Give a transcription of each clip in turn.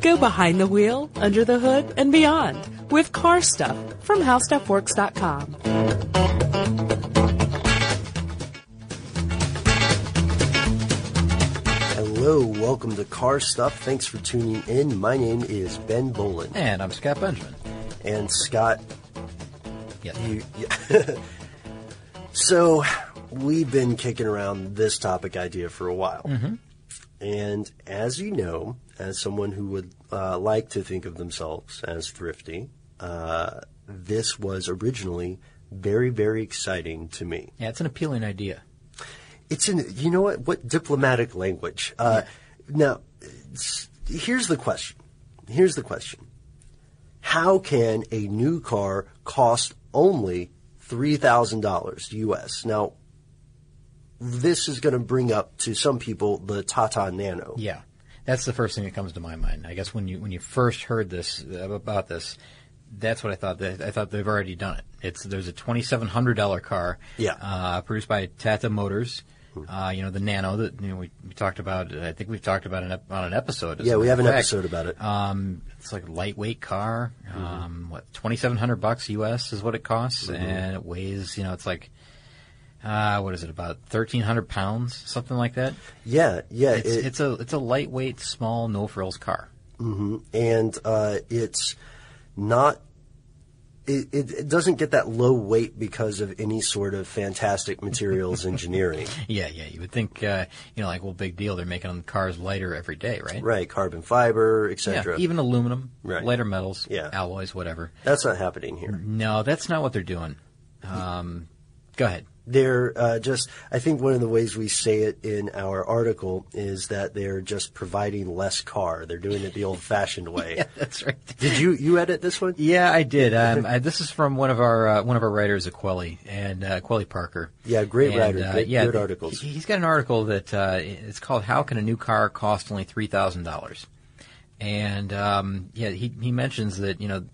Go behind the wheel, under the hood, and beyond with car stuff from howstuffworks.com. Hello, welcome to Car Stuff. Thanks for tuning in. My name is Ben Bowlin. And I'm Scott Benjamin. And Scott, Yes. you, yeah. so we've been kicking around this topic idea for a while. Mm-hmm. And as you know, as someone who would uh, like to think of themselves as thrifty, uh, this was originally very, very exciting to me. Yeah, it's an appealing idea. It's in, you know what, what diplomatic language. Uh, Now, here's the question. Here's the question. How can a new car cost only $3,000 US? Now, this is going to bring up to some people the Tata Nano. Yeah. That's the first thing that comes to my mind. I guess when you when you first heard this uh, about this, that's what I thought. That, I thought they've already done it. It's there's a twenty seven hundred dollar car, Yeah. uh, produced by Tata Motors. Uh, you know the Nano that you know, we, we talked about. I think we've talked about an ep- on an episode. Yeah, we have an fact. episode about it. Um, it's like a lightweight car. Um, what twenty seven hundred bucks US is what it costs, and it weighs. You know, it's like. Uh, what is it? About thirteen hundred pounds, something like that. Yeah, yeah. It's, it- it's a it's a lightweight, small, no frills car. and uh, it's not. It, it, it doesn't get that low weight because of any sort of fantastic materials engineering. Yeah, yeah. You would think, uh, you know, like, well, big deal. They're making cars lighter every day, right? Right, carbon fiber, Yeah, etc. even aluminum, Right. lighter metals, Yeah. alloys, whatever. That's not happening here. No, that's not what they're doing. Um, go ahead. They're uh, just. I think one of the ways we say it in our article is that they're just providing less car. They're doing it the old-fashioned way. Yeah, that's right. Did you you edit this one? Yeah, I did. Um, I, this is from one of our uh, one of our writers, Akweli and uh, Akweli Parker. Yeah, great And, writer. uh, Great- yeah, good articles. he- He's got an article that uh, it's called "How Can a New Car Cost Only Three Thousand Dollars?" And um, yeah, he he mentions that you know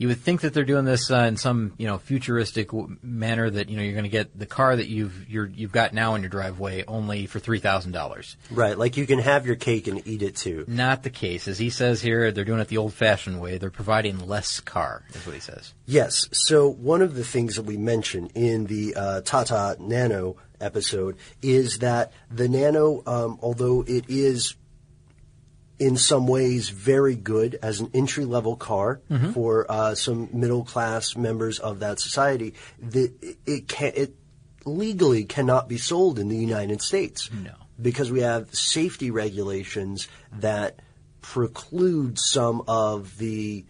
you would think that they're doing this uh, in some you know futuristic w- manner that you know you're going to get the car that you've you're, you've got now in your driveway only for three thousand dollars. Right, like you can have your cake and eat it too. Not the case, as he says here. They're doing it the old-fashioned way. They're providing less car, is what he says. Yes. So one of the things that we mentioned in the uh, Tata Nano episode is that the Nano, um, although it is in some ways very good as an entry level car for uh, some middle class members of that society, the, it can it legally cannot be sold in the United States. No. Because we have safety regulations that preclude some of the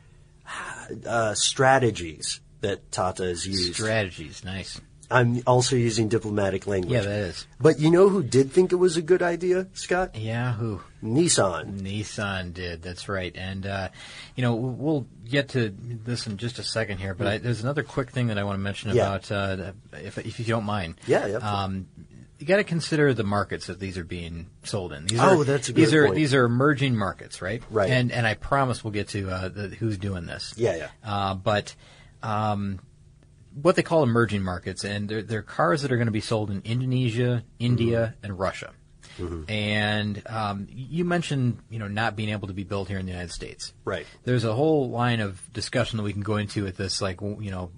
uh, strategies that Tata has used. Strategies, nice. I'm also using diplomatic language. Yeah, that is. But you know who did think it was a good idea, Scott? Yeah, who? Nissan. Nissan did. That's right. And uh, you know, we'll get to this in just a second here. But I, there's another quick thing that I want to mention Yeah. about, uh, if, if you don't mind. Yeah, yeah. Um, you got to consider the markets that these are being sold in. These Oh, are, that's a these are point. these are emerging markets, right? Right. And and I promise we'll get to uh, the, who's doing this. Yeah, yeah. Uh, but um, what they call emerging markets, and they're, they're cars that are going to be sold in Indonesia, India, Mm-hmm. and Russia. And um, you mentioned, you know, not being able to be built here in the United States. Right. There's a whole line of discussion that we can go into with this, like you know,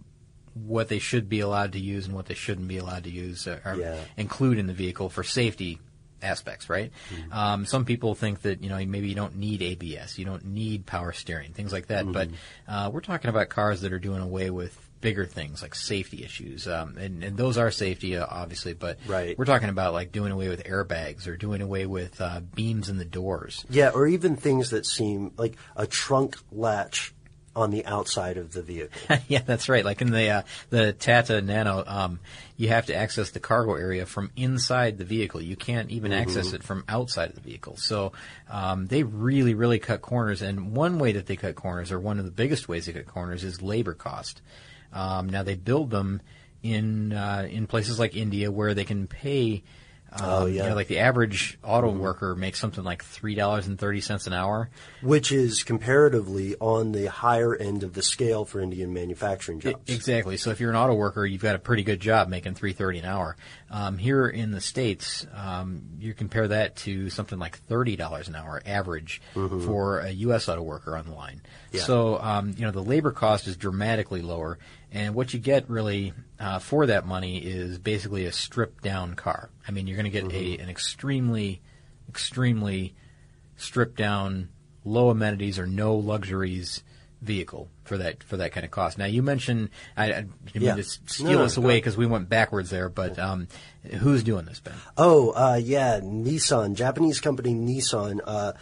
what they should be allowed to use and what they shouldn't be allowed to use uh, or Yeah. include in the vehicle for safety aspects, right? Mm-hmm. Um, some people think that you know maybe you don't need ABS, you don't need power steering, things like that. But Mm-hmm. uh, we're talking about cars that are doing away with bigger things like safety issues, um, and, and those are safety, uh, obviously. But Right. we're talking about like doing away with airbags or doing away with uh, beams in the doors. Yeah, or even things that seem like a trunk latch on the outside of the vehicle. yeah, that's right. Like in the uh, the Tata Nano, um, you have to access the cargo area from inside the vehicle. You can't even access it from outside of the vehicle. So um, they really, really cut corners. And one way that they cut corners, or one of the biggest ways they cut corners, is labor cost. Um, now they build them in uh, in places like India where they can pay. Um, Oh, yeah. You know, like the average auto worker makes something like three dollars and thirty cents an hour. which is comparatively on the higher end of the scale for Indian manufacturing jobs. Exactly. So if you're an auto worker, you've got a pretty good job making three thirty an hour. Um, here in the states, um, you compare that to something like thirty dollars an hour average for a U.S. auto worker on the line. Yeah. So um, you know the labor cost is dramatically lower, and what you get really uh, for that money is basically a stripped down car. I mean, you're going to get a an extremely, extremely stripped down, low amenities or no luxuries vehicle for that for that kind of cost. Now you mentioned I, I didn't Yeah. mean to steal No, no, us away because we went backwards there, but um, who's doing this, Ben? Oh, uh, yeah, Nissan, Japanese company Nissan, uh,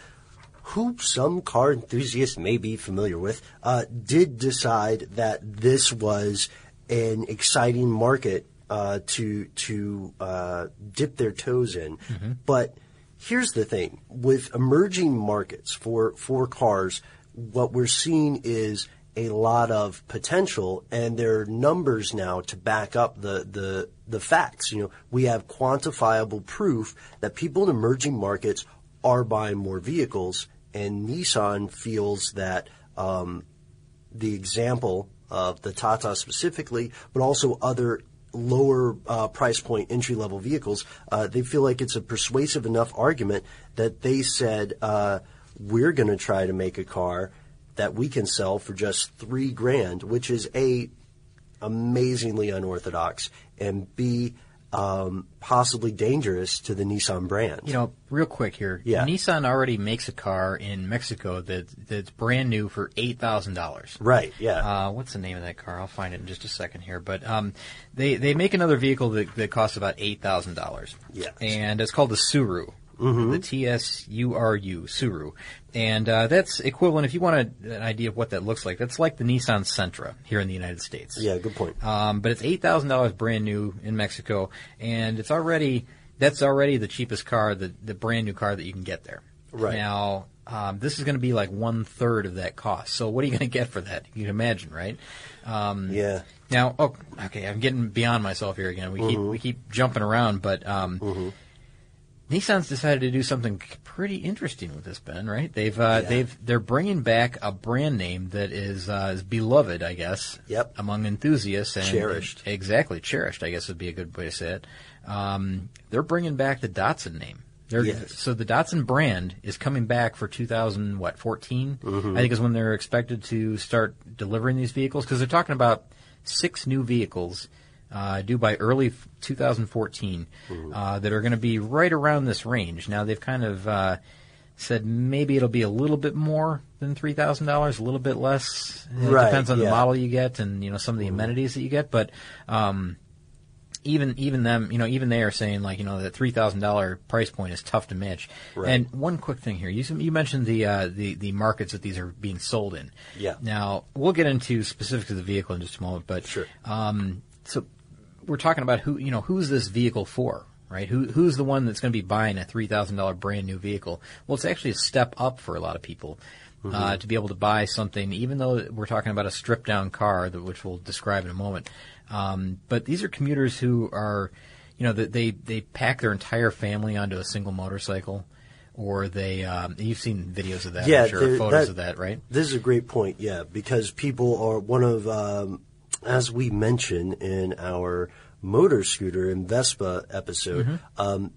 who some car enthusiasts may be familiar with, uh, did decide that this was an exciting market uh, to to uh, dip their toes in. But here's the thing: with emerging markets for for cars, what we're seeing is a lot of potential, and there are numbers now to back up the the the facts. You know, we have quantifiable proof that people in emerging markets are buying more vehicles, and Nissan feels that um, the example of the Tata specifically, but also other lower uh, price point entry level vehicles, uh, they feel like it's a persuasive enough argument that they said uh, we're going to try to make a car that we can sell for just three grand, which is a amazingly unorthodox and b um, possibly dangerous to the Nissan brand. You know, real quick here. Yeah. Nissan already makes a car in Mexico that that's brand new for eight thousand dollars. right? Yeah. Uh, what's the name of that car? I'll find it in just a second here. But um, they they make another vehicle that, that costs about eight thousand dollars. Yes. and it's called the Tsuru. The T S U R U Tsuru, and uh, that's equivalent. If you want a, an idea of what that looks like, that's like the Nissan Sentra here in the United States. yeah. Good point. Um, but it's eight thousand dollars brand new in Mexico, and it's already that's already the cheapest car, the the brand new car that you can get there. Right. now, um, this is going to be like one third of that cost. So what are you going to get for that? You can imagine, right? Um, yeah. Now, oh, okay, I'm getting beyond myself here again. We keep Mm-hmm. we keep jumping around, but um, Nissan's decided to do something pretty interesting with this, Ben. Right? They've uh, Yeah. they've they're bringing back a brand name that is uh, is beloved, I guess. Yep. Among enthusiasts and Cherished. and- exactly, cherished. I guess would be a good way to say it. Um, they're bringing back the Datsun name. Yes. So the Datsun brand is coming back for 2000 what 14? Mm-hmm. I think is when they're expected to start delivering these vehicles because they're talking about six new vehicles uh, due by early f- 2014 Mm-hmm. uh, that are going to be right around this range. Now they've kind of uh, said maybe it'll be a little bit more than three thousand dollars, a little bit less. It Right, depends on the model you get and you know some of the amenities that you get, but. Um, even even them, you know, even they are saying like, you know, that three thousand dollar price point is tough to match. Right. And one quick thing here, you you mentioned the uh, the the markets that these are being sold in. Yeah. Now we'll get into specifics of the vehicle in just a moment, but Sure. Um, so we're talking about who you know who's this vehicle for, right? Who who's the one that's going to be buying a three thousand dollar brand new vehicle? Well, it's actually a step up for a lot of people. Uh, to be able to buy something, even though we're talking about a stripped down car, that, which we'll describe in a moment. Um, but these are commuters who are, you know, they they pack their entire family onto a single motorcycle, or they um, you've seen videos of that, Yeah, I'm sure, photos that- of that, right? This is a great point, yeah, because people are one of, um, as we mentioned in our motor scooter and Vespa episode, Mm-hmm. um,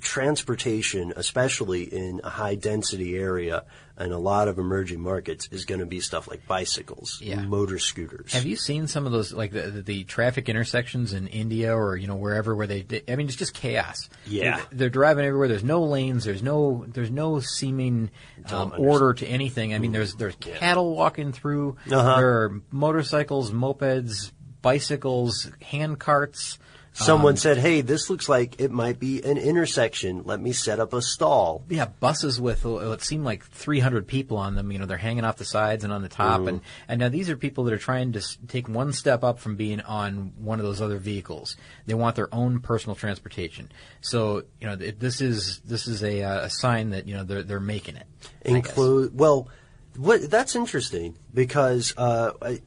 transportation, especially in a high density area and a lot of emerging markets, is going to be stuff like bicycles, Yeah. motor scooters. Have you seen some of those, like the, the, traffic intersections in India or you know wherever where they? I mean, it's just chaos. Yeah. they're, they're driving everywhere. There's no lanes. There's no there's no seeming um, order to anything. I mean, there's there's cattle walking through. Uh-huh. There are motorcycles, mopeds, bicycles, hand carts. Someone Um, said, "Hey, this looks like it might be an intersection. Let me set up a stall." Yeah, buses with uh, what seemed like 300 people on them. You know, they're hanging off the sides and on the top, Mm-hmm. and and now these are people that are trying to take one step up from being on one of those other vehicles. They want their own personal transportation. So you know, th- this is this is a, uh, a sign that you know they're they're making it. Include well what that's interesting because uh, I,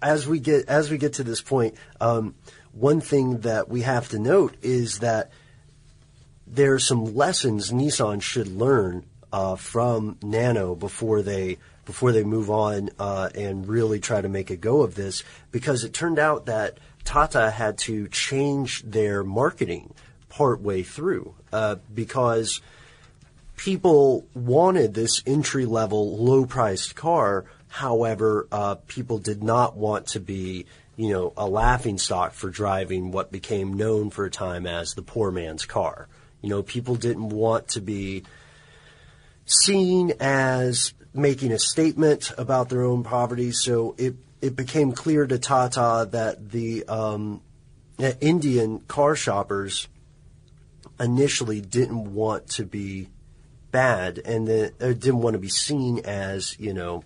as we get as we get to this point um, one thing that we have to note is that there are some lessons Nissan should learn uh, from Nano before they before they move on uh, and really try to make a go of this because it turned out that Tata had to change their marketing partway through uh, because people wanted this entry level, low priced car. However, uh, people did not want to be, you know, a laughing stock for driving what became known for a time as the poor man's car. You know, people didn't want to be seen as making a statement about their own poverty. So it it became clear to Tata that the um, that Indian car shoppers initially didn't want to be bad and or didn't want to be seen as you know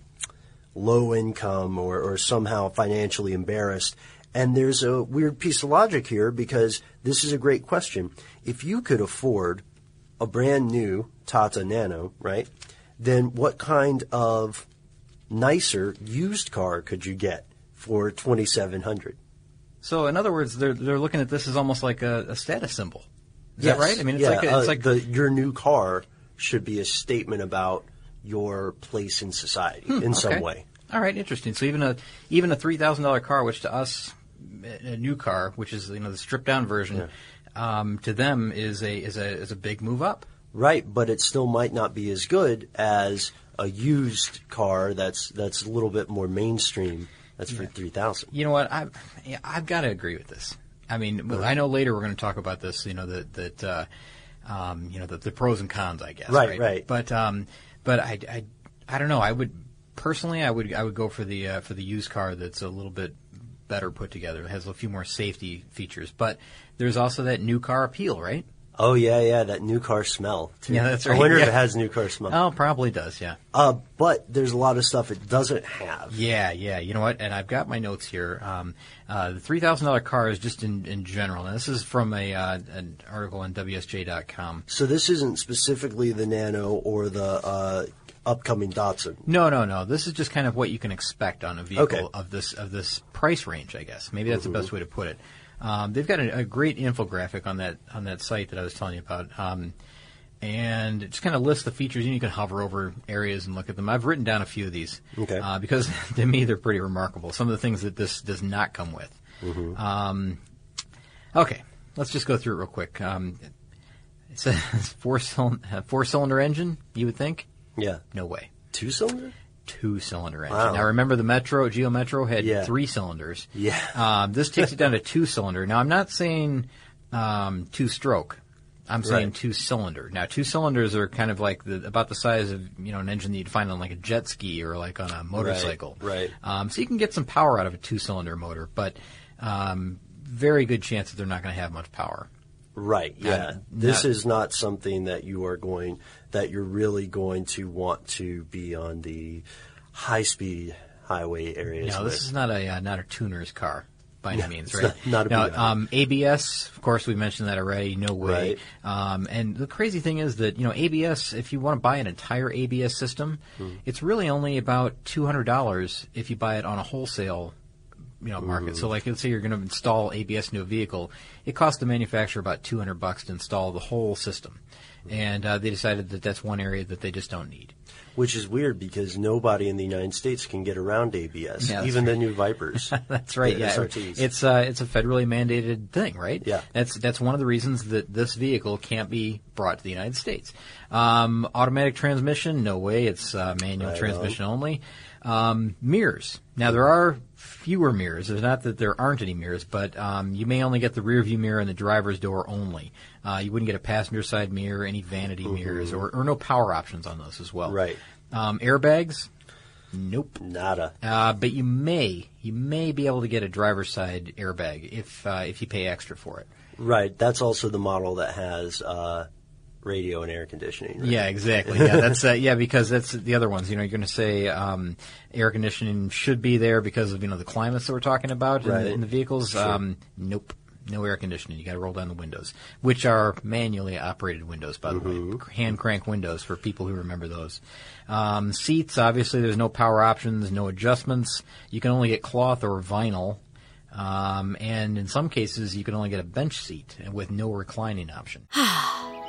low income or, or somehow financially embarrassed. And there's a weird piece of logic here because this is a great question. If you could afford a brand new Tata Nano, right? Then what kind of nicer used car could you get for 2700 So in other words, they're they're looking at this as almost like a, a status symbol. Is Yes. that right? I mean, it's yeah, like a, it's uh, like the, your new car should be a statement about your place in society in some way. All right, interesting. So even a even a three thousand dollar car, which to us, a new car, which is you know the stripped down version, um, to them is a is a is a big move up. Right, but it still might not be as good as a used car that's that's a little bit more mainstream. That's for three thousand. You know what? I've I've got to agree with this. I mean, well, I know later we're going to talk about this. You know that that uh, um, you know the, the pros and cons. I guess. Right, right. But um, but I, I I don't know. I would personally I would I would go for the uh, for the used car that's a little bit better put together. It has a few more safety features. But there's also that new car appeal, right? Oh yeah, yeah, that new car smell. Too. Yeah, that's right. I wonder if it has new car smell. Oh, probably does. Yeah. Uh, but there's a lot of stuff it doesn't have. Yeah, yeah. You know what? And I've got my notes here. Um, uh, the three thousand dollar car is just in, in general. And this is from a uh, an article on WSJ.com. So this isn't specifically the Nano or the uh, upcoming Datsun. No, no, no. This is just kind of what you can expect on a vehicle Okay. Mm-hmm. of this of this price range. I guess maybe that's the best way to put it. Um, they've got a, a great infographic on that on that site that I was telling you about. Um, and it just kind of lists the features, and you can hover over areas and look at them. I've written down a few of these Okay. uh, because to me they're pretty remarkable. Some of the things that this does not come with. Mm-hmm. Um, okay, let's just go through it real quick. Um, it says four cylinder, four cylinder engine. You would think? Yeah, No way. two cylinder. Two cylinder engine. Wow. Now remember the Metro Geo Metro had Yeah. three cylinders. Yeah. Um, this takes it down to two cylinder. Now I'm not saying um, two stroke. I'm saying Right. two cylinder. Now two cylinders are kind of like the, about the size of you know an engine that you'd find on like a jet ski or like on a motorcycle. right. Um, so you can get some power out of a two cylinder motor, but um, very good chance that they're not going to have much power. Right. Yeah. This is not something that you are going that you're really going to want to be on the high speed highway areas. No, with. this is not a uh, not a tuner's car by any means, right? not- not a now, um, ABS, of course, we mentioned that already. No way. Right. Um, and the crazy thing is that you know ABS, if you want to buy an entire ABS system, Hmm. it's really only about two hundred dollars if you buy it on a wholesale you know market. So like let's say you're going to install ABS into a vehicle, it costs the manufacturer about 200 bucks to install the whole system, and uh, they decided that that's one area that they just don't need. Which is weird because nobody in the United States can get around ABS, Yeah, even the new Vipers. That's right. Yeah, SRTs. it's uh, it's a federally mandated thing, right? Yeah. That's that's one of the reasons that this vehicle can't be brought to the United States. Um, automatic transmission, no way. It's uh, manual Right transmission only. Um, mirrors. Now there are fewer mirrors. It's not that there aren't any mirrors, but um, you may only get the rear view mirror and the driver's door only. Uh, you wouldn't get a passenger side mirror, any vanity mirrors, or, or no power options on those as well. Mm-hmm. Right. Um, airbags. Nope. Nada. Uh, but you may you may be able to get a driver's side airbag if uh, if you pay extra for it. Right. That's also the model that has uh, radio and air conditioning. right? Yeah, exactly. Yeah, that's uh, yeah because that's the other ones. You know, you're going to say um, air conditioning should be there because of you know the climates that we're talking about in, the, in the vehicles. Um, nope. No air conditioning. You got to roll down the windows, which are manually operated windows, by the way, hand crank windows for people who remember those. Um, seats, obviously, there's no power options, no adjustments. You can only get cloth or vinyl, um, and in some cases, you can only get a bench seat with no reclining option.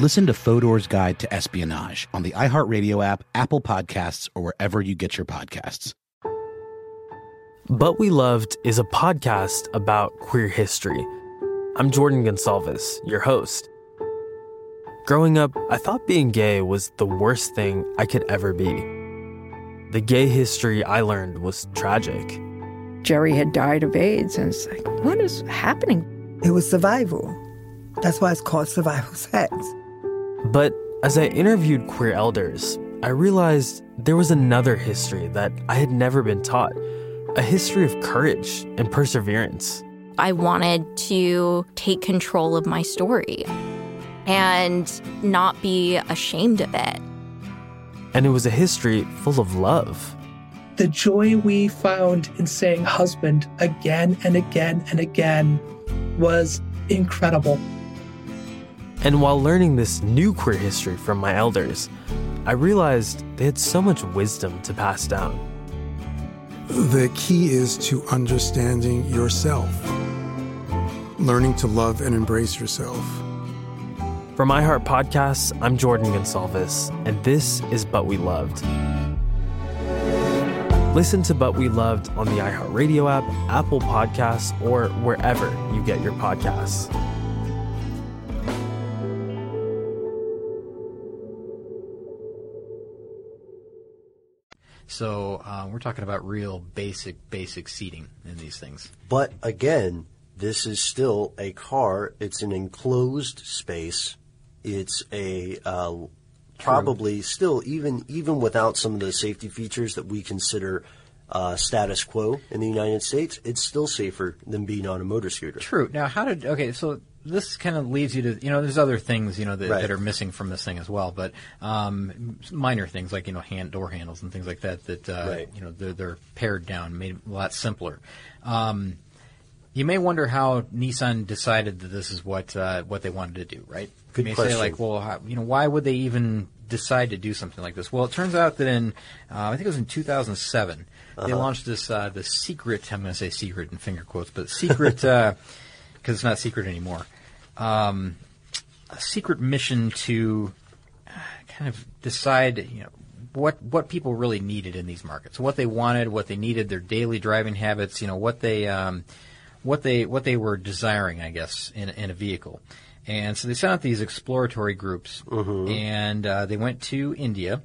Listen to Fodor's Guide to Espionage on the iHeartRadio app, Apple Podcasts, or wherever you get your podcasts. But We Loved is a podcast about queer history. I'm Jordan Gonsalves, your host. Growing up, I thought being gay was the worst thing I could ever be. The gay history I learned was tragic. Jerry had died of AIDS, and it's like, what is happening? It was survival. That's why it's called survival sex. But as I interviewed queer elders, I realized there was another history that I had never been taught a history of courage and perseverance. I wanted to take control of my story and not be ashamed of it. And it was a history full of love. The joy we found in saying husband again and again and again was incredible. And while learning this new queer history from my elders, I realized they had so much wisdom to pass down. The key is to understanding yourself, learning to love and embrace yourself. For My Heart Podcasts, I'm Jordan Gonsalves, and this is But We Loved. Listen to But We Loved on the iHeartRadio app, Apple Podcasts, or wherever you get your podcasts. So uh, we're talking about real basic, basic seating in these things. But again, this is still a car. It's an enclosed space. It's a uh, probably still even even without some of the safety features that we consider uh, status quo in the United States, it's still safer than being on a motor scooter. True. Now, how did okay? So this kind of leads you to you know there's other things you know that, Right. that are missing from this thing as well, but um, minor things like you know hand door handles and things like that that uh, Right. you know they're, they're pared down, made a lot simpler. Um, you may wonder how Nissan decided that this is what uh, what they wanted to do, right? Good you may question. say like, well, how, you know, why would they even decide to do something like this? Well, it turns out that in uh, I think it was in 2007 they Uh-huh. launched this uh, the secret. I'm going to say secret in finger quotes, but secret because it's not secret anymore. Um, a secret mission to uh, kind of decide, you know, what what people really needed in these markets, what they wanted, what they needed, their daily driving habits, you know, what they um, what they what they were desiring, I guess, in in a vehicle. And so they sent out these exploratory groups, and uh, they went to India.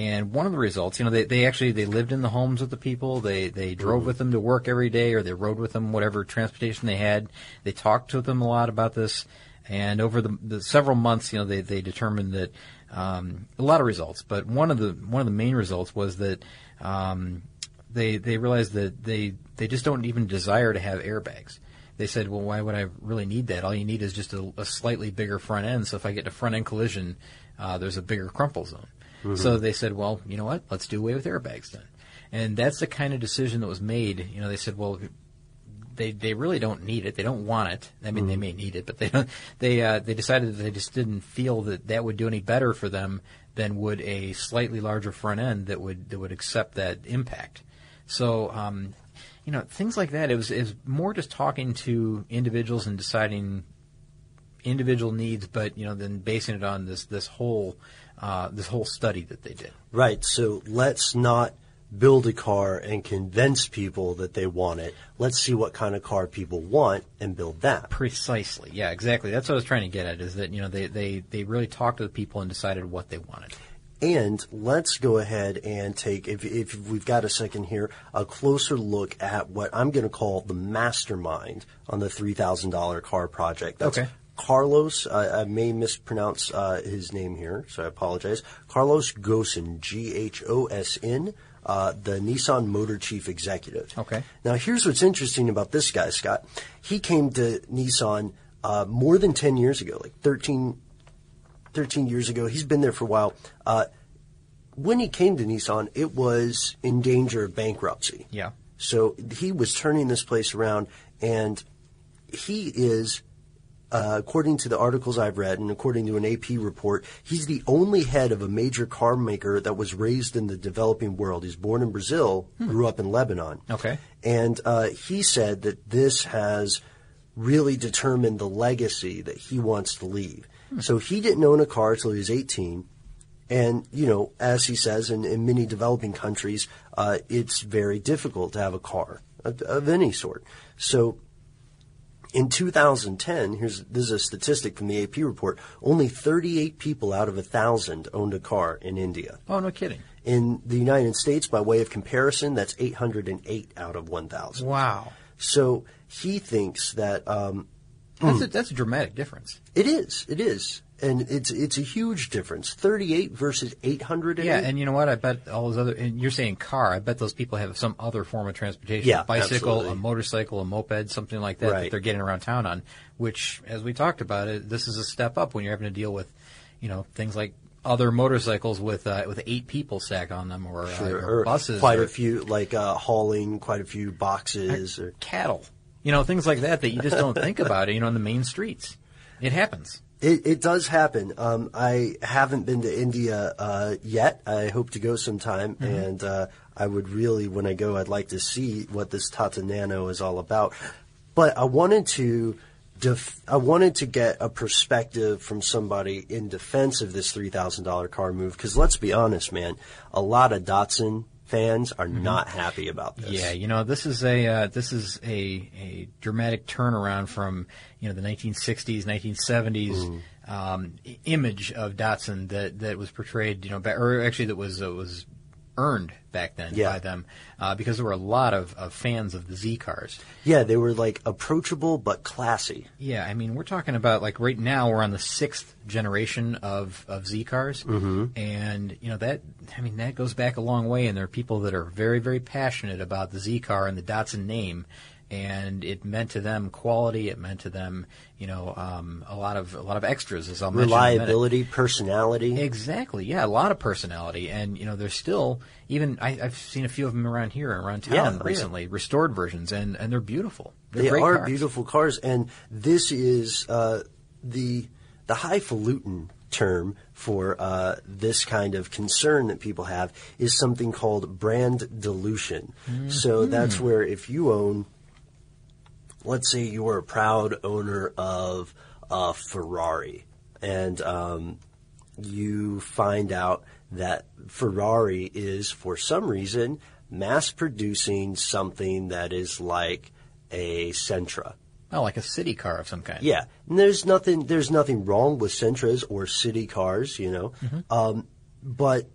And one of the results, you know, they, they actually they lived in the homes of the people. They they drove with them to work every day, or they rode with them, whatever transportation they had. They talked to them a lot about this, and over the, the several months, you know, they they determined that um, a lot of results. But one of the one of the main results was that um, they they realized that they they just don't even desire to have airbags. They said, well, why would I really need that? All you need is just a, a slightly bigger front end. So if I get a front end collision, uh, there's a bigger crumple zone. Mhm. So they said, well, you know what? Let's do away with airbags then. And that's the kind of decision that was made. You know, they said, well, they they really don't need it. They don't want it. I mean, they may need it, but they don't. They uh, they decided that they just didn't feel that that would do any better for them than would a slightly larger front end that would that would accept that impact. So. Um, you know, things like that. It was, it was more just talking to individuals and deciding individual needs, but you know, then basing it on this this whole uh, this whole study that they did. Right. So let's not build a car and convince people that they want it. Let's see what kind of car people want and build that. Precisely. Yeah, exactly. That's what I was trying to get at. Is that you know they they they really talked to the people and decided what they wanted. And let's go ahead and take, if, if we've got a second here, a closer look at what I'm going to call the mastermind on the $3,000 car project. That's Okay. Carlos, I, I may mispronounce uh, his name here, so I apologize. Carlos Ghosn, G-H-O-S-N, uh, the Nissan Motor Chief Executive. Okay. Now, here's what's interesting about this guy, Scott. He came to Nissan uh, more than 10 years ago, like 13, 13 years ago. He's been there for a while. Uh, when he came to Nissan, it was in danger of bankruptcy. Yeah. So he was turning this place around, and he is, uh, according to the articles I've read and according to an AP report, he's the only head of a major car maker that was raised in the developing world. He's born in Brazil, grew up in Lebanon. Okay. And uh, he said that this has really determined the legacy that he wants to leave. So he didn't own a car till he was 18. And, you know, as he says, in, in many developing countries, uh, it's very difficult to have a car of, of any sort. So in 2010, here's this is a statistic from the AP report. Only 38 people out of a thousand owned a car in India. Oh, no kidding. In the United States, by way of comparison, that's 808 out of 1,000. Wow. So he thinks that um, That's a, that's a dramatic difference. it is, it is, and it's it's a huge difference. 38 versus 800. Yeah, and you know what? I bet all those other. And you're saying car. I bet those people have some other form of transportation. Yeah, a bicycle, absolutely. a motorcycle, a moped, something like that that they're getting around town on. Which, as we talked about, it this is a step up when you're having to deal with, you know, things like other motorcycles with uh, with eight people stacked on them, or, uh, or or buses, quite or a few, like uh, hauling quite a few boxes or cattle. You know, things like that that you just don't think about. You know, on the main streets, it happens. It, it does happen. Um, I haven't been to India uh, yet. I hope to go sometime, Mhm. and uh, I would really, when I go, I'd like to see what this Tata Nano is all about. But I wanted to, def- I wanted to get a perspective from somebody in defense of this three thousand dollar car move. Because let's be honest, man, a lot of Datsun fans are not happy about this. Yeah, you know, this is a uh, this is a a dramatic turnaround from you know the 1960s, 1970s Mm-hmm. um, image of Datsun that that was portrayed, you know, or actually that was uh, was earned back then Yeah. by them uh, because there were a lot of, of fans of the Z cars. Yeah, they were like approachable but classy. Yeah, I mean, we're talking about like right now we're on the sixth generation of, of Z cars, Mhm. and you know that I mean that goes back a long way, and there are people that are very very passionate about the Z car and the Datsun name, and it meant to them quality, it meant to them you know um, a lot of a lot of extras as I'll mention in a minute. Reliability, personality. Exactly. Yeah, a lot of personality, and you know, there's still even I, I've seen a few of them around here around town Yeah, oh, yeah. recently, restored versions, and and they're beautiful. They're They are cars. beautiful cars, and this is uh, the the highfalutin term for uh, this kind of concern that people have is something called brand dilution. So that's where if you own, let's say you are a proud owner of a Ferrari, and um, you find out that Ferrari is, for some reason, mass producing something that is like a Sentra. Oh, like a city car of some kind. Yeah, and there's nothing there's nothing wrong with Sentras or city cars, you know. Um, but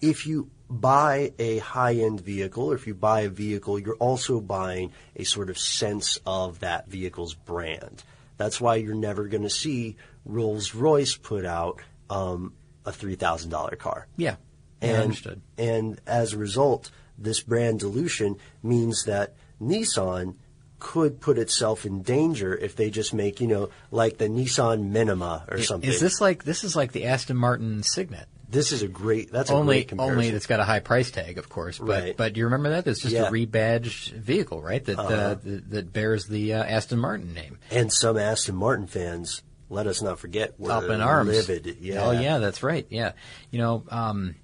if you buy a high end vehicle, or if you buy a vehicle, you're also buying a sort of sense of that vehicle's brand. That's why you're never going to see Rolls Royce put out um, a three thousand dollar car. Yeah. Yeah, And, understood. and as a result, this brand dilution means that Nissan could put itself in danger if they just make, you know, like the Nissan Minima or something. Is this like this is like the Aston Martin Cygnet? This is a great. That's a only only that's got a high price tag, of course. But Right. but you remember that? It's just Yeah. a rebadged vehicle, right? That uh, Uh-huh. that, that bears the uh, Aston Martin name. And some Aston Martin fans, let us not forget, were up in arms. livid. Yeah. Oh yeah, that's right. Yeah. You know, um,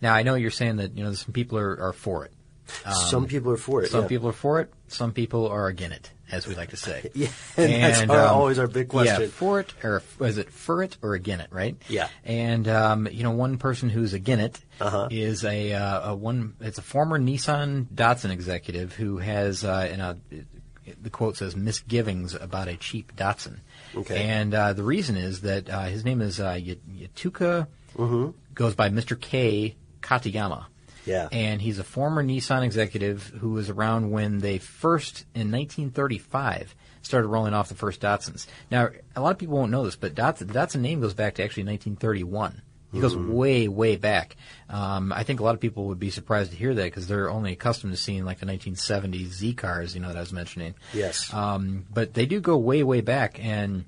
now I know you're saying that you know some people are, are for it. Um, Some people are for it, Some yeah. people are for it. Some people are against it, as we like to say. Yeah, and that's our- always our big question. Yeah, for it or is it for it or against it, right? Yeah. And um, you know, one person who's against it Uh-huh. is a, uh, a one. It's a former Nissan Datsun executive who has, uh, in a, the quote says, misgivings about a cheap Datsun. Okay. And uh, the reason is that uh, his name is uh, Yutaka, Mhm. goes by Mr. K Katayama. Yeah. And he's a former Nissan executive who was around when they first, in 1935, started rolling off the first Datsuns. Now, a lot of people won't know this, but Datsun, the Datsun name goes back to actually 1931. He goes Mhm. way, way back. Um, I think a lot of people would be surprised to hear that because they're only accustomed to seeing like the 1970s Z cars, you know, that I was mentioning. Yes. Um, but they do go way, way back. And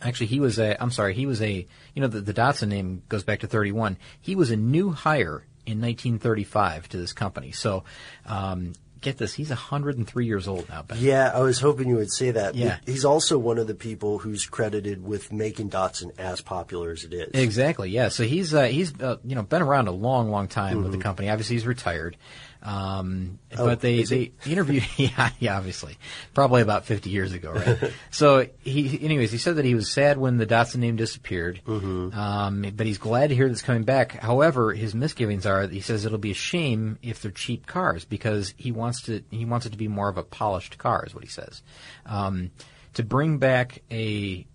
actually, he was a, I'm sorry, he was a, you know, the, the Datsun name goes back to 31. He was a new hire in 1935 to this company. So, um, get this, he's 103 years old now, Ben. Yeah, I was hoping you would say that. Yeah. He's also one of the people who's credited with making Datsun as popular as it is. Exactly. Yeah. So he's uh, he's uh, you know been around a long, long time with the Mhm. company. Obviously, he's retired. Um, Oh, but they they interviewed. Yeah, yeah. Obviously, probably about fifty years ago, right? so he, anyways, he said that he was sad when the Datsun name disappeared. Mhm. Um, but he's glad to hear that it's coming back. However, his misgivings are that he says it'll be a shame if they're cheap cars because he wants to he wants it to be more of a polished car, is what he says. Um, to bring back a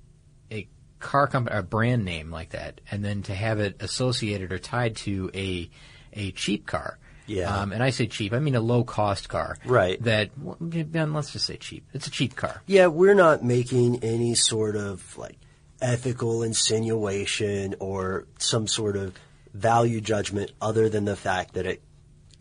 a car company, a brand name like that, and then to have it associated or tied to a a cheap car. Yeah. Um, and I say cheap, I mean a low cost car. Right. That Ben, let's just say cheap. It's a cheap car. Yeah, we're not making any sort of like ethical insinuation or some sort of value judgment other than the fact that it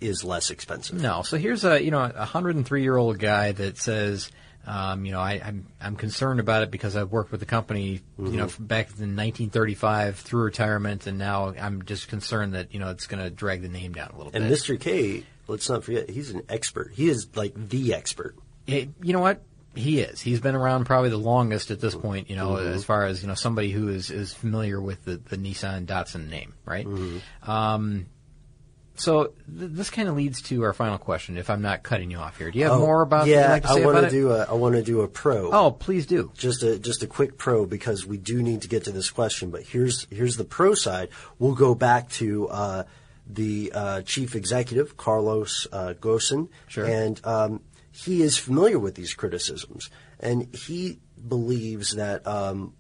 is less expensive. No. So here's a you know a 103 year old guy that says. Um, you know, I, I'm I'm concerned about it because I've worked with the company, you know, from back in 1935 through retirement, and now I'm just concerned that you know it's going to drag the name down a little And bit. Mr. K, let's not forget, he's an expert. He is like the expert. It, you know what? He is. He's been around probably the longest at this point. You know, Mhm. as far as you know, somebody who is is familiar with the, the Nissan Datsun name, right? Mm-hmm. Um, so th- this kind of leads to our final question. If I'm not cutting you off here, do you have Oh, more about? Yeah, like to say I want to do a I want to do a pro. Oh, please do. Just a just a quick pro because we do need to get to this question. But here's here's the pro side. We'll go back to uh, the uh, chief executive Carlos uh, Sure. and um, he is familiar with these criticisms, and he believes that um,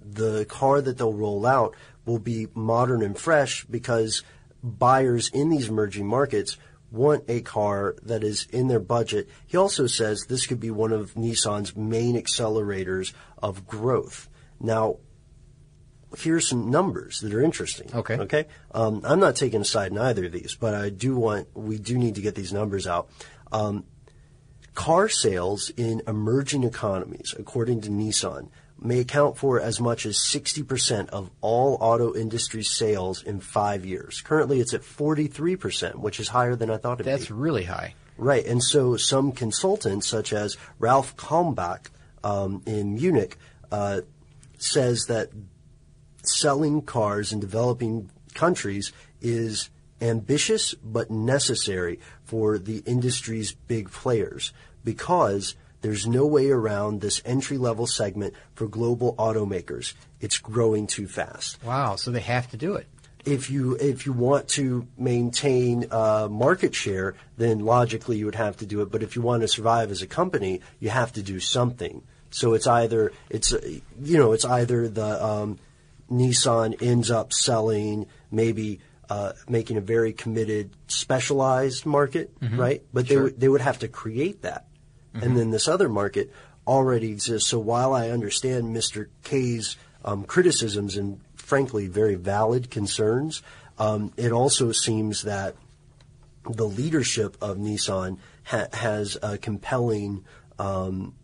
the car that they'll roll out will be modern and fresh because buyers in these emerging markets want a car that is in their budget. He also says this could be one of Nissan's main accelerators of growth. Now, here's some numbers that are interesting. Okay. Okay. Um, I'm not taking a side in either of these, but I do want, we do need to get these numbers out. Um, car sales in emerging economies, according to Nissan, may account for as much as 60% of all auto industry sales in five years. Currently, it's at 43%, which is higher than I thought it'd be. That's really high. Right, and so some consultants, such as Ralf Kalmbach um, in Munich, uh, says that selling cars in developing countries is ambitious but necessary for the industry's big players because there's no way around this entry level segment for global automakers. It's growing too fast. Wow, so they have to do it. If you if you want to maintain uh, market share, then logically you would have to do it. But if you want to survive as a company, you have to do something. So it's either it's you know it's either the um, Nissan ends up selling maybe uh, making a very committed specialized market, Mhm. right? But they Sure. would they would have to create that, Mhm. and then this other market already exists. So while I understand Mr. K's um, criticisms and frankly very valid concerns, um, it also seems that the leadership of Nissan ha- has a compelling um,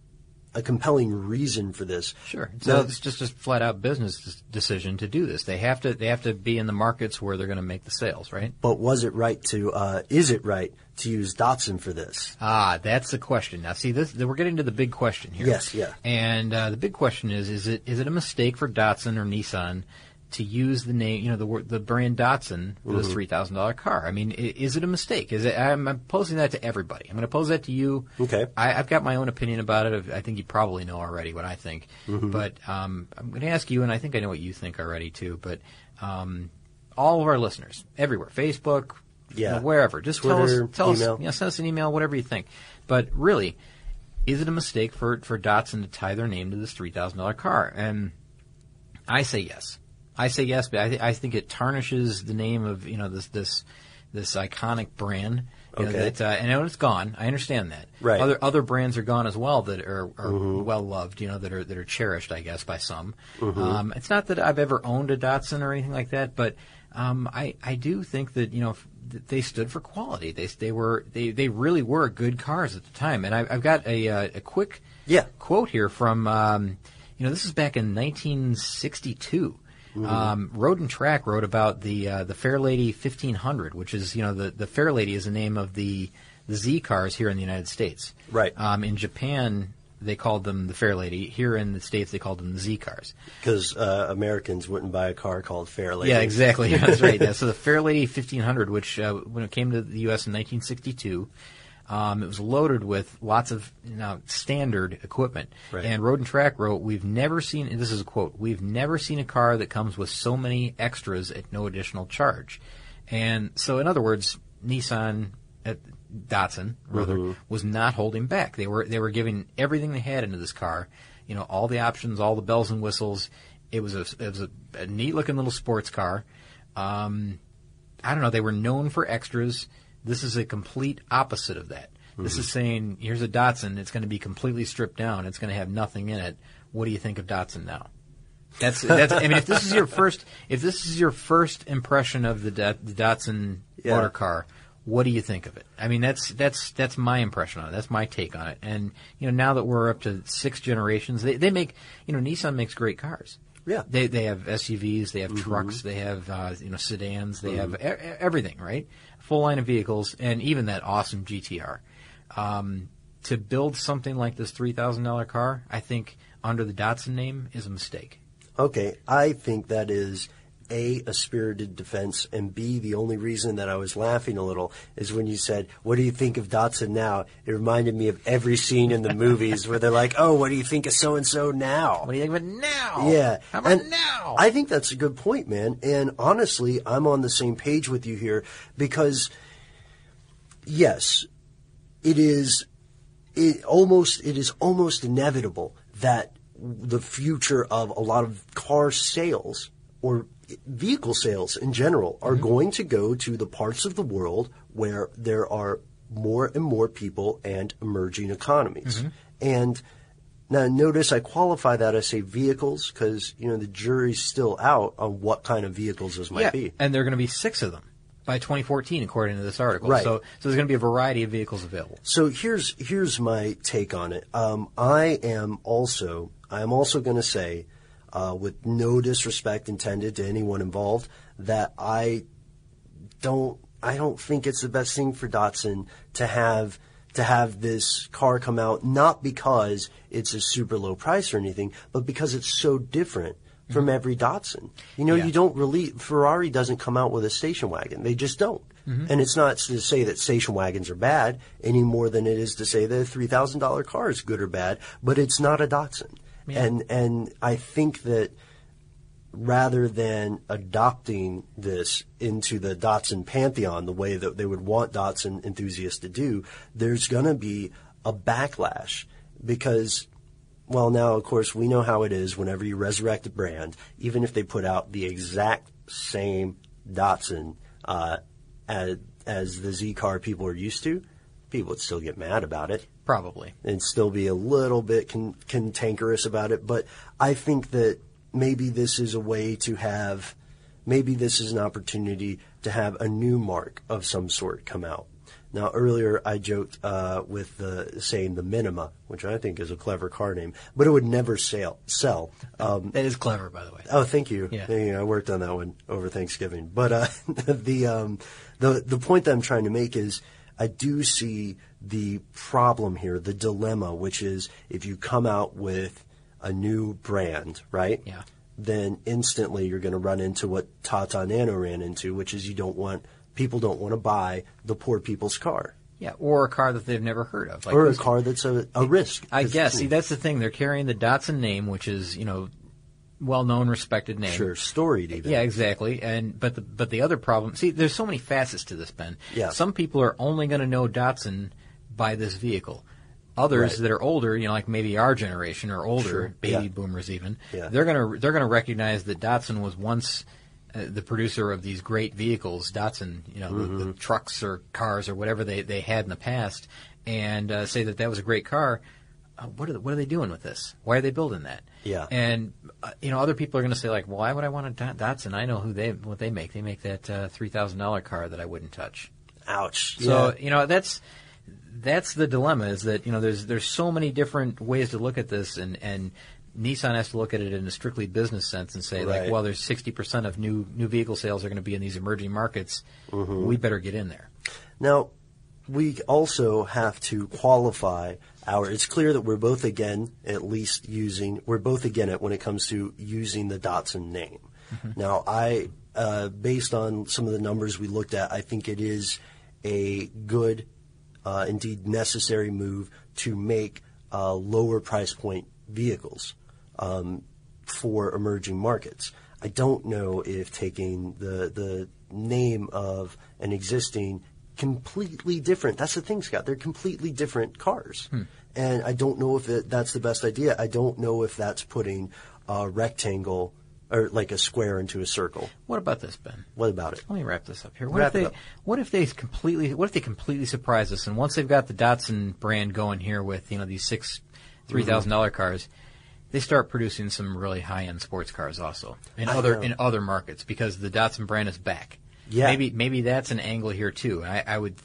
a compelling reason for this. Sure. So Now- it's just a flat out business decision to do this. They have to they have to be in the markets where they're going to make the sales, right? But was it right to? Uh, is it right to use Datsun for this? Ah, that's the question. Now, see, this we're getting to the big question here. Yes, yeah. And uh, the big question is: is it is it a mistake for Datsun or Nissan to use the name, you know, the word, the brand Datsun for this Mhm. three thousand dollar car? I mean, is it a mistake? Is it? I'm, I'm posing that to everybody. I'm going to pose that to you. Okay. I, I've got my own opinion about it. I think you probably know already what I think. Mhm. But um, I'm going to ask you, and I think I know what you think already too. But um, all of our listeners, everywhere, Facebook, you Yeah. know, wherever, just Twitter, tell us, tell email. us, you know, send us an email, whatever you think. But really, is it a mistake for for Datsun to tie their name to this three thousand dollar car? And I say yes. I say yes, but I, th- I think it tarnishes the name of you know this this this iconic brand. You know, Okay. that, uh, and I know it's gone. I understand that. Right. Other other brands are gone as well that are, are Mhm. well loved. You know that are that are cherished, I guess, by some. Mhm. Um, it's not that I've ever owned a Datsun or anything like that, but um, I I do think that you know they stood for quality. They they were they they really were good cars at the time. And I, I've got a uh, a quick Yeah. quote here from um, you know this is back in 1962. Mhm. Um, Road and Track wrote about the uh, the Fairlady 1500, which is you know the the Fair Lady is the name of the the Z cars here in the United States. Right. Um, in Japan, they called them the Fair Lady. Here in the states, they called them the Z cars. Because uh, Americans wouldn't buy a car called Fairlady. Yeah, exactly. That's right. Yeah. So the Fair Lady 1500, which uh, when it came to the U.S. in 1962, um, it was loaded with lots of you know, standard equipment. Right. And Road and Track wrote, "We've never seen." and This is a quote. We've never seen a car that comes with so many extras at no additional charge. And so, in other words, Nissan. At, Datsun, rather, Mhm. was not holding back. They were they were giving everything they had into this car. You know, all the options, all the bells and whistles. It was a it was a, a neat looking little sports car. Um, I don't know. They were known for extras. This is a complete opposite of that. This is saying, here's a Datsun. It's going to be completely stripped down. It's going to have nothing in it. What do you think of Datsun now? That's that's. I mean, if this is your first, if this is your first impression of the, Dat- the Datsun Yeah. motor car, what do you think of it? I mean, that's that's that's my impression on it. That's my take on it. And you know, now that we're up to six generations, they they make you know Nissan makes great cars. Yeah. They they have SUVs, they have Mhm. trucks, they have uh, you know sedans, they Mhm. have e- everything, right? Full line of vehicles, and even that awesome GTR. Um, to build something like this three thousand dollar car, I think under the Datsun name is a mistake. Okay, I think that is A, a spirited defense, and B, the only reason that I was laughing a little is when you said, What do you think of Datsun now? It reminded me of every scene in the movies where they're like, Oh, what do you think of so and so now? What do you think of it now? Yeah. How about and now? I think that's a good point, man. And honestly, I'm on the same page with you here because, yes, it is it almost it is almost inevitable that the future of a lot of car sales or vehicle sales in general are going to go to the parts of the world where there are more and more people and emerging economies. And now notice I qualify that I say vehicles because you know the jury's still out on what kind of vehicles this might yeah, be. and there are going to be six of them by 2014, according to this article. Right. So, so there's going to be a variety of vehicles available. So here's here's my take on it. Um, I am also I am also going to say, uh, with no disrespect intended to anyone involved, that I don't I don't think it's the best thing for Datsun to have to have this car come out not because it's a super low price or anything, but because it's so different from every Datsun. You know, Yeah. you don't really Ferrari doesn't come out with a station wagon. They just don't. Mhm. And it's not to say that station wagons are bad any more than it is to say that a three thousand dollar car is good or bad. But it's not a Datsun. Yeah. And and I think that rather than adopting this into the Datsun pantheon the way that they would want Datsun enthusiasts to do, there's going to be a backlash because, well, now of course we know how it is whenever you resurrect a brand, even if they put out the exact same Datsun uh, as, as the Z car people are used to, people would still get mad about it Probably. and still be a little bit con- cantankerous about it. But I think that maybe this is a way to have, maybe this is an opportunity to have a new mark of some sort come out. Now, earlier I joked uh, with the saying the Minima, which I think is a clever car name, but it would never sell. Sell. Um, That is clever, by the way. Oh, thank you. Yeah. Thank you. I worked on that one over Thanksgiving. But uh, the um, the the point that I'm trying to make is I do see the problem here, the dilemma, which is if you come out with a new brand, right? Yeah. Then instantly you're going to run into what Tata Nano ran into, which is you don't want people don't want to buy the poor people's car Yeah, or a car that they've never heard of. or a car that's a, a risk. I guess. See, that's the thing. They're carrying the Datsun name, which is you know, well known, respected name. Sure, storied even. Yeah, exactly. And but the but the other problem. See, there's so many facets to this, Ben. Yeah. Some people are only going to know Datsun by this vehicle. Others Right. that are older, you know, like maybe our generation or older, Sure, baby yeah. boomers even, Yeah. they're gonna they're gonna recognize that Datsun was once uh, the producer of these great vehicles, Datsun, you know, the, Mm-hmm. the trucks or cars or whatever they, they had in the past, and uh, say that that was a great car. Uh, what are the, what are they doing with this? Why are they building that? Yeah. And uh, you know, other people are going to say like, "Why would I want a Dat- Datsun? I know who they what they make. They make that uh, three thousand dollar car that I wouldn't touch." Ouch. So Yeah. you know, that's that's the dilemma. Is that you know, there's there's so many different ways to look at this, and and Nissan has to look at it in a strictly business sense and say Right. like, well, there's sixty percent of new new vehicle sales are going to be in these emerging markets. Mhm. We better get in there. Now, we also have to qualify our. It's clear that we're both again, at least using. We're both again it when it comes to using the Datsun name. Now, I, uh, based on some of the numbers we looked at, I think it is a good, uh, indeed necessary move to make uh, lower price point vehicles um, for emerging markets. I don't know if taking the the name of an existing completely different. That's the thing, Scott. They're completely different cars, and I don't know if it, that's the best idea. I don't know if that's putting a rectangle or like a square into a circle. What about this, Ben? What about it? Let me wrap this up here. What Wrap if it they up. what if they completely what if they completely surprise us and once they've got the Datsun brand going here with, you know, these six three thousand dollar mm-hmm. cars, they start producing some really high end sports cars also in I other know. in other markets because the Datsun brand is back. Yeah. Maybe maybe that's an angle here too. I, I would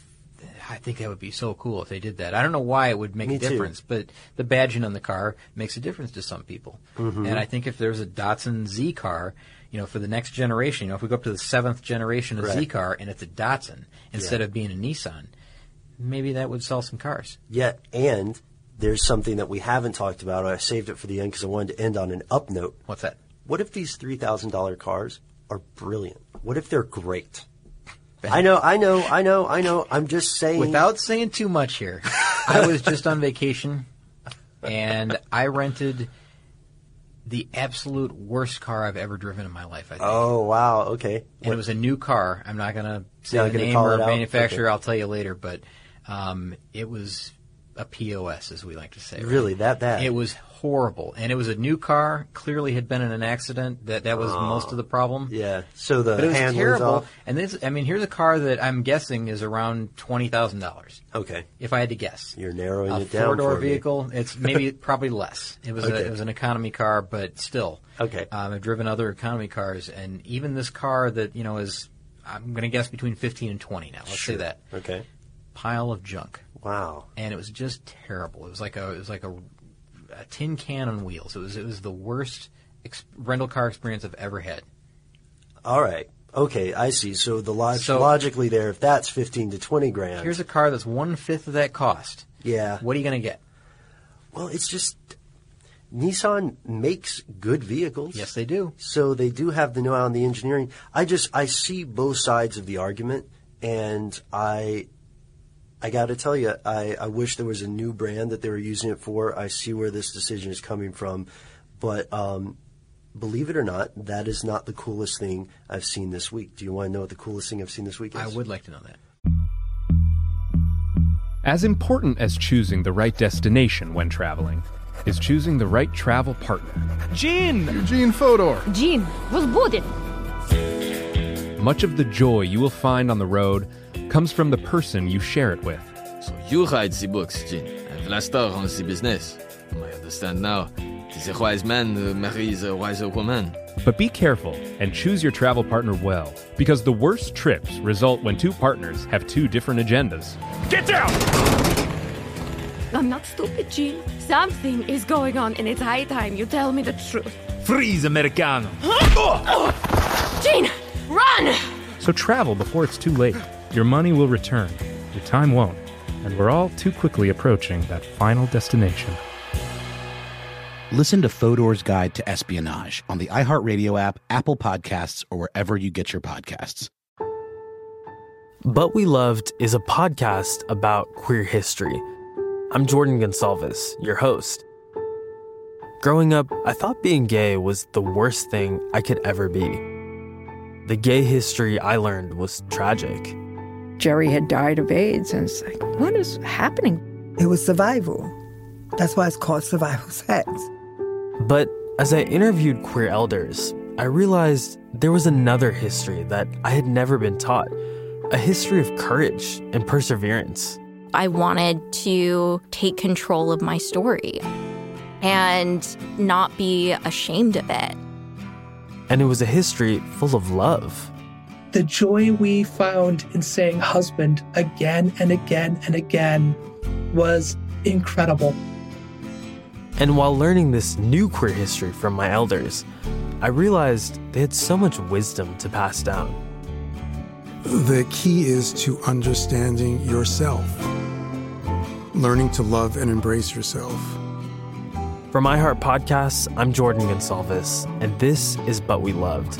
I think that would be so cool if they did that. I don't know why it would make Me a too. difference, but the badging on the car makes a difference to some people. Mhm. And I think if there's a Datsun Z car, you know, for the next generation, you know, if we go up to the seventh generation of Z car and it's a Datsun instead Yeah. of being a Nissan, maybe that would sell some cars. Yeah, and there's something that we haven't talked about. I saved it for the end because I wanted to end on an up note. What's that? What if these three thousand dollar cars are brilliant? What if they're great? I know, I know, I know, I know. I'm just saying. Without saying too much here, I was just on vacation and I rented the absolute worst car I've ever driven in my life. I think. Oh wow, okay. and it was a new car. I'm not going to say Not the gonna name call or manufacturer. Okay. I'll tell you later, but um, it was a POS, as we like to say. right? Really, that bad? It was horrible, and it was a new car. Clearly, had been in an accident. That that was Oh. most of the problem. Yeah. So the but it was terrible. off. And this, I mean, here's a car that I'm guessing is around twenty thousand dollars. Okay. If I had to guess, You're narrowing a it down four door for me. vehicle. It's maybe probably less. It was a, it was an economy car, but still. Okay. Um, I've driven other economy cars, and even this car that you know is I'm going to guess between fifteen and twenty now. Let's Sure. say that Okay. pile of junk, Wow. and it was just terrible. It was like a it was like a, a tin can on wheels. It was it was the worst ex- rental car experience I've ever had. All right. Okay, I see. So the log- So- logically there, if that's fifteen to twenty grand, Here's a car that's one fifth of that cost. yeah. What are you going to get? Well, it's just Nissan makes good vehicles. Yes, they do. So they do have the know-how and the engineering. I just I see both sides of the argument, and I I got to tell you, I, I wish there was a new brand that they were using it for. I see where this decision is coming from, but um, believe it or not, that is not the coolest thing I've seen this week. Do you want to know what the coolest thing I've seen this week is? I would like to know that. As important as choosing the right destination when traveling is choosing the right travel partner. Gene! Eugene Fodor. Gene, was booted. Much of the joy you will find on the road comes from the person you share it with. So you write the books, Gene, and Vlasta runs the business. I understand now. Tis a wise man uh, marries a wiser woman. But be careful and choose your travel partner well, because the worst trips result when two partners have two different agendas. Get down! I'm not stupid, Gene. Something is going on, and it's high time you tell me the truth. Freeze, Americano. Gene, run! So travel before it's too late. Your money will return, your time won't, and we're all too quickly approaching that final destination. Listen to Fodor's Guide to Espionage on the iHeartRadio app, Apple Podcasts, or wherever you get your podcasts. But We Loved is a podcast about queer history. I'm Jordan Gonsalves, your host. Growing up, I thought being gay was the worst thing I could ever be. The gay history I learned was tragic. Jerry had died of AIDS, and it's like, what is happening? It was survival. That's why it's called survival sex. But as I interviewed queer elders, I realized there was another history that I had never been taught a history of courage and perseverance. I wanted to take control of my story and not be ashamed of it. And it was a history full of love. The joy we found in saying husband again and again and again was incredible. And while learning this new queer history from my elders, I realized they had so much wisdom to pass down. The key is to understanding yourself, learning to love and embrace yourself. From iHeart Podcasts, I'm Jordan Gonsalves, and this is But We Loved.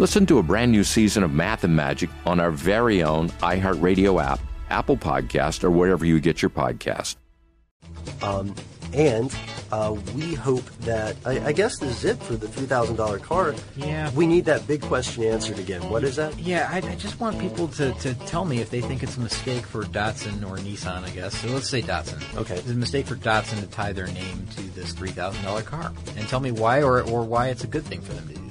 Listen to a brand new season of Math and Magic on our very own iHeartRadio app, Apple Podcast, or wherever you get your podcast. Um, and uh, we hope that I, I, guess this is it for the three thousand dollar car. Yeah. We need that big question answered again. What is that? Yeah, I, I, just want people to, to tell me if they think it's a mistake for Datsun or Nissan. I guess so. Let's say Datsun. Okay. It's a mistake for Datsun to tie their name to this three thousand dollar car, and tell me why or or why it's a good thing for them to do this.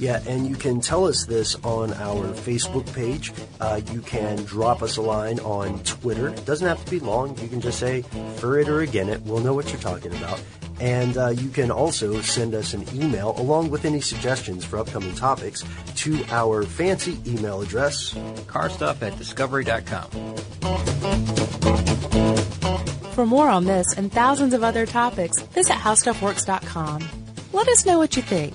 Yeah, and you can tell us this on our Facebook page. Uh, you can drop us a line on Twitter. It doesn't have to be long. You can just say for it or again it. We'll know what you're talking about. And uh, you can also send us an email along with any suggestions for upcoming topics to our fancy email address carstuff at discovery.com. For more on this and thousands of other topics, visit howstuffworks.com. Let us know what you think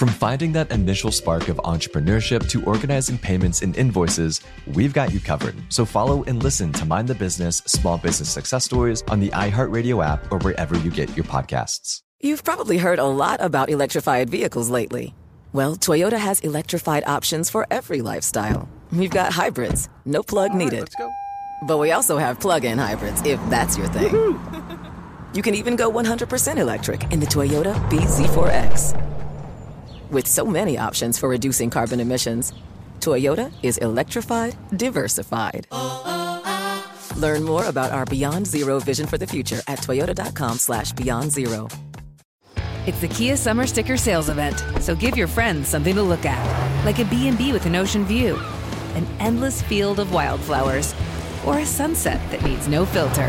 From finding that initial spark of entrepreneurship to organizing payments and invoices, we've got you covered. So follow and listen to Mind the Business Small Business Success Stories on the iHeartRadio app or wherever you get your podcasts. You've probably heard a lot about electrified vehicles lately. Well, Toyota has electrified options for every lifestyle. We've got hybrids, no plug needed. let's go. But we also have plug in hybrids, if that's your thing. you can even go 100% electric in the Toyota BZ4X. With so many options for reducing carbon emissions, Toyota is electrified, diversified. Learn more about our Beyond Zero vision for the future at toyota.com slash beyond zero. It's the Kia Summer Sticker Sales Event, so give your friends something to look at, like a B&B with an ocean view, an endless field of wildflowers, or a sunset that needs no filter.